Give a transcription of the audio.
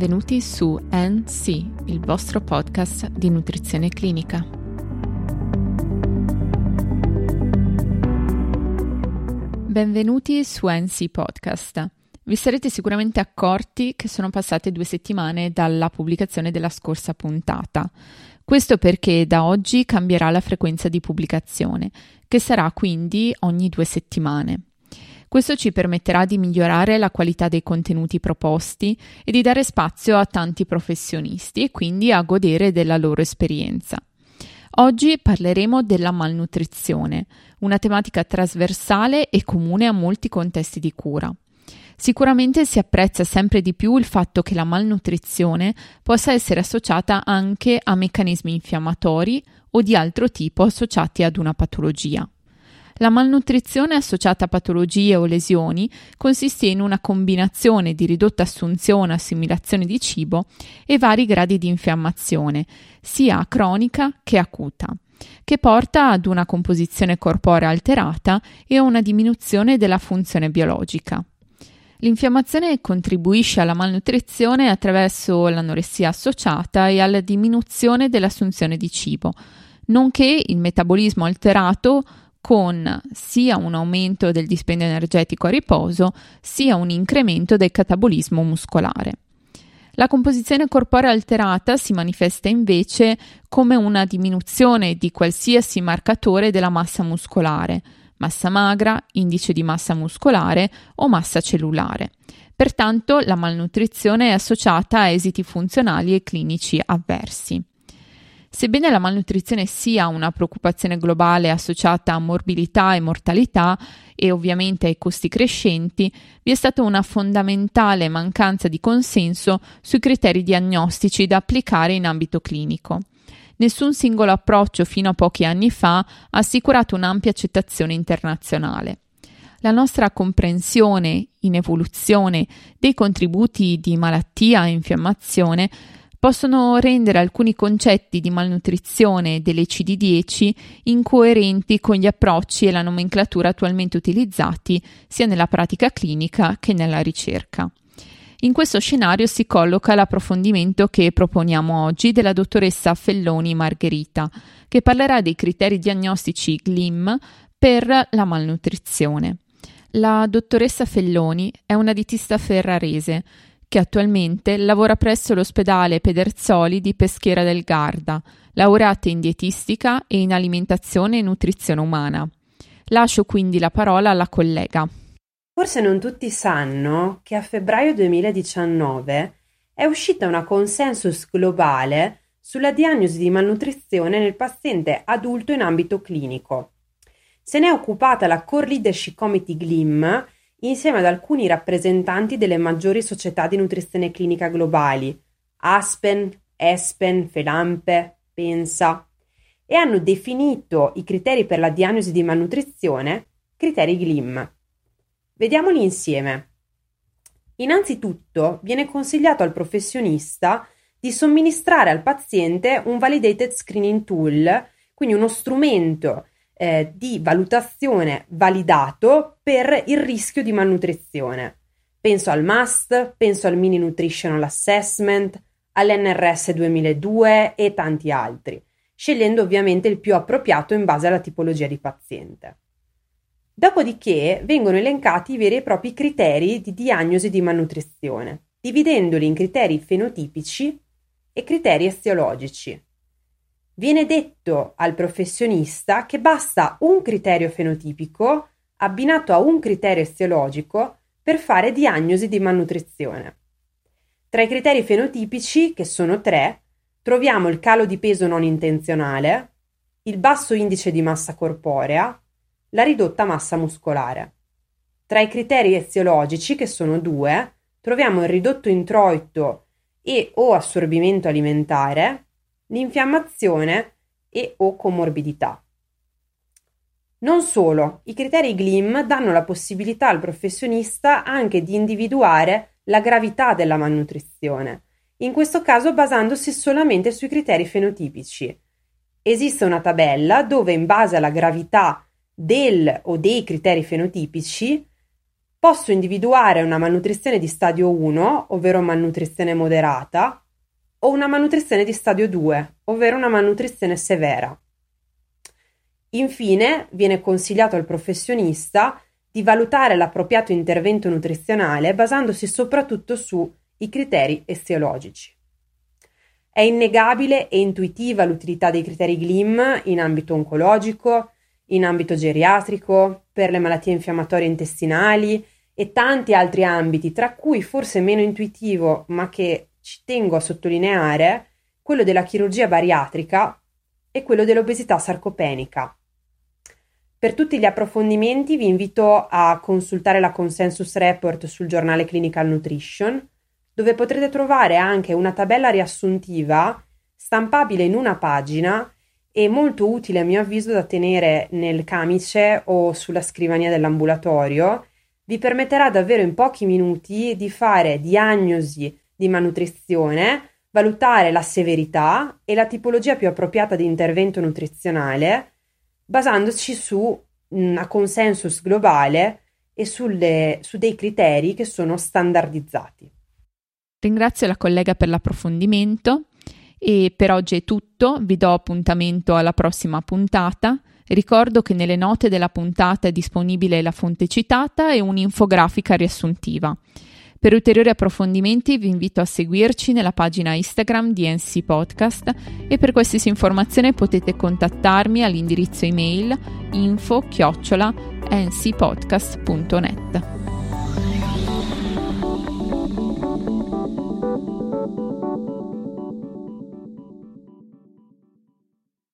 Benvenuti su NC, il vostro podcast di nutrizione clinica. Benvenuti su NC Podcast. Vi sarete sicuramente accorti che sono passate due settimane dalla pubblicazione della scorsa puntata. Questo perché da oggi cambierà la frequenza di pubblicazione, che sarà quindi ogni due settimane. Questo ci permetterà di migliorare la qualità dei contenuti proposti e di dare spazio a tanti professionisti e quindi a godere della loro esperienza. Oggi parleremo della malnutrizione, una tematica trasversale e comune a molti contesti di cura. Sicuramente si apprezza sempre di più il fatto che la malnutrizione possa essere associata anche a meccanismi infiammatori o di altro tipo associati ad una patologia. La malnutrizione associata a patologie o lesioni consiste in una combinazione di ridotta assunzione assimilazione di cibo e vari gradi di infiammazione, sia cronica che acuta, che porta ad una composizione corporea alterata e a una diminuzione della funzione biologica. L'infiammazione contribuisce alla malnutrizione attraverso l'anoressia associata e alla diminuzione dell'assunzione di cibo, nonché il metabolismo alterato con sia un aumento del dispendio energetico a riposo, sia un incremento del catabolismo muscolare. La composizione corporea alterata si manifesta invece come una diminuzione di qualsiasi marcatore della massa muscolare, massa magra, indice di massa muscolare o massa cellulare. Pertanto la malnutrizione è associata a esiti funzionali e clinici avversi. Sebbene la malnutrizione sia una preoccupazione globale associata a morbilità e mortalità e ovviamente ai costi crescenti, vi è stata una fondamentale mancanza di consenso sui criteri diagnostici da applicare in ambito clinico. Nessun singolo approccio fino a pochi anni fa ha assicurato un'ampia accettazione internazionale la nostra comprensione in evoluzione dei contributi di malattia e infiammazione possono rendere alcuni concetti di malnutrizione delle CD10 incoerenti con gli approcci e la nomenclatura attualmente utilizzati sia nella pratica clinica che nella ricerca. In questo scenario si colloca l'approfondimento che proponiamo oggi della dottoressa Felloni Margherita, che parlerà dei criteri diagnostici GLIM per la malnutrizione. La dottoressa Felloni è una dietista ferrarese che attualmente lavora presso l'ospedale Pederzoli di Peschiera del Garda, laureata in dietistica e in alimentazione e nutrizione umana. Lascio quindi la parola alla collega. Forse non tutti sanno che a febbraio 2019 è uscita una consensus globale sulla diagnosi di malnutrizione nel paziente adulto in ambito clinico. Se ne è occupata la Core Leadership Committee GLIM insieme ad alcuni rappresentanti delle maggiori società di nutrizione clinica globali, Aspen, Espen, Felampe, Pensa, e hanno definito i criteri per la diagnosi di malnutrizione, criteri GLIM. Vediamoli insieme. Innanzitutto viene consigliato al professionista di somministrare al paziente un validated screening tool, quindi uno strumento eh, di valutazione validato per il rischio di malnutrizione. Penso al MAST, penso al Mini Nutritional Assessment, all'NRS 2002 e tanti altri, scegliendo ovviamente il più appropriato in base alla tipologia di paziente. Dopodiché vengono elencati i veri e propri criteri di diagnosi di malnutrizione, dividendoli in criteri fenotipici e criteri eziologici. Viene detto al professionista che basta un criterio fenotipico abbinato a un criterio eziologico per fare diagnosi di malnutrizione. Tra i criteri fenotipici, che sono tre, troviamo il calo di peso non intenzionale, il basso indice di massa corporea, la ridotta massa muscolare. Tra i criteri eziologici, che sono due, troviamo il ridotto introito e o assorbimento alimentare, l'infiammazione e o comorbidità. Non solo, i criteri GLIM danno la possibilità al professionista anche di individuare la gravità della malnutrizione, in questo caso basandosi solamente sui criteri fenotipici. Esiste una tabella dove in base alla gravità del o dei criteri fenotipici posso individuare una malnutrizione di stadio 1, ovvero malnutrizione moderata, o una malnutrizione di stadio 2, ovvero una malnutrizione severa. Infine, viene consigliato al professionista di valutare l'appropriato intervento nutrizionale basandosi soprattutto sui criteri estiologici. È innegabile e intuitiva l'utilità dei criteri GLIM in ambito oncologico, in ambito geriatrico, per le malattie infiammatorie intestinali e tanti altri ambiti, tra cui forse meno intuitivo, ma che ci tengo a sottolineare, quello della chirurgia bariatrica e quello dell'obesità sarcopenica. Per tutti gli approfondimenti vi invito a consultare la Consensus Report sul giornale Clinical Nutrition, dove potrete trovare anche una tabella riassuntiva stampabile in una pagina e molto utile a mio avviso da tenere nel camice o sulla scrivania dell'ambulatorio. Vi permetterà davvero in pochi minuti di fare diagnosi di malnutrizione, valutare la severità e la tipologia più appropriata di intervento nutrizionale basandoci su una consensus globale e sulle, su dei criteri che sono standardizzati. Ringrazio la collega per l'approfondimento e per oggi è tutto, vi do appuntamento alla prossima puntata. Ricordo che nelle note della puntata è disponibile la fonte citata e un'infografica riassuntiva. Per ulteriori approfondimenti vi invito a seguirci nella pagina Instagram di NC Podcast e per qualsiasi informazione potete contattarmi all'indirizzo email info-ncpodcast.net.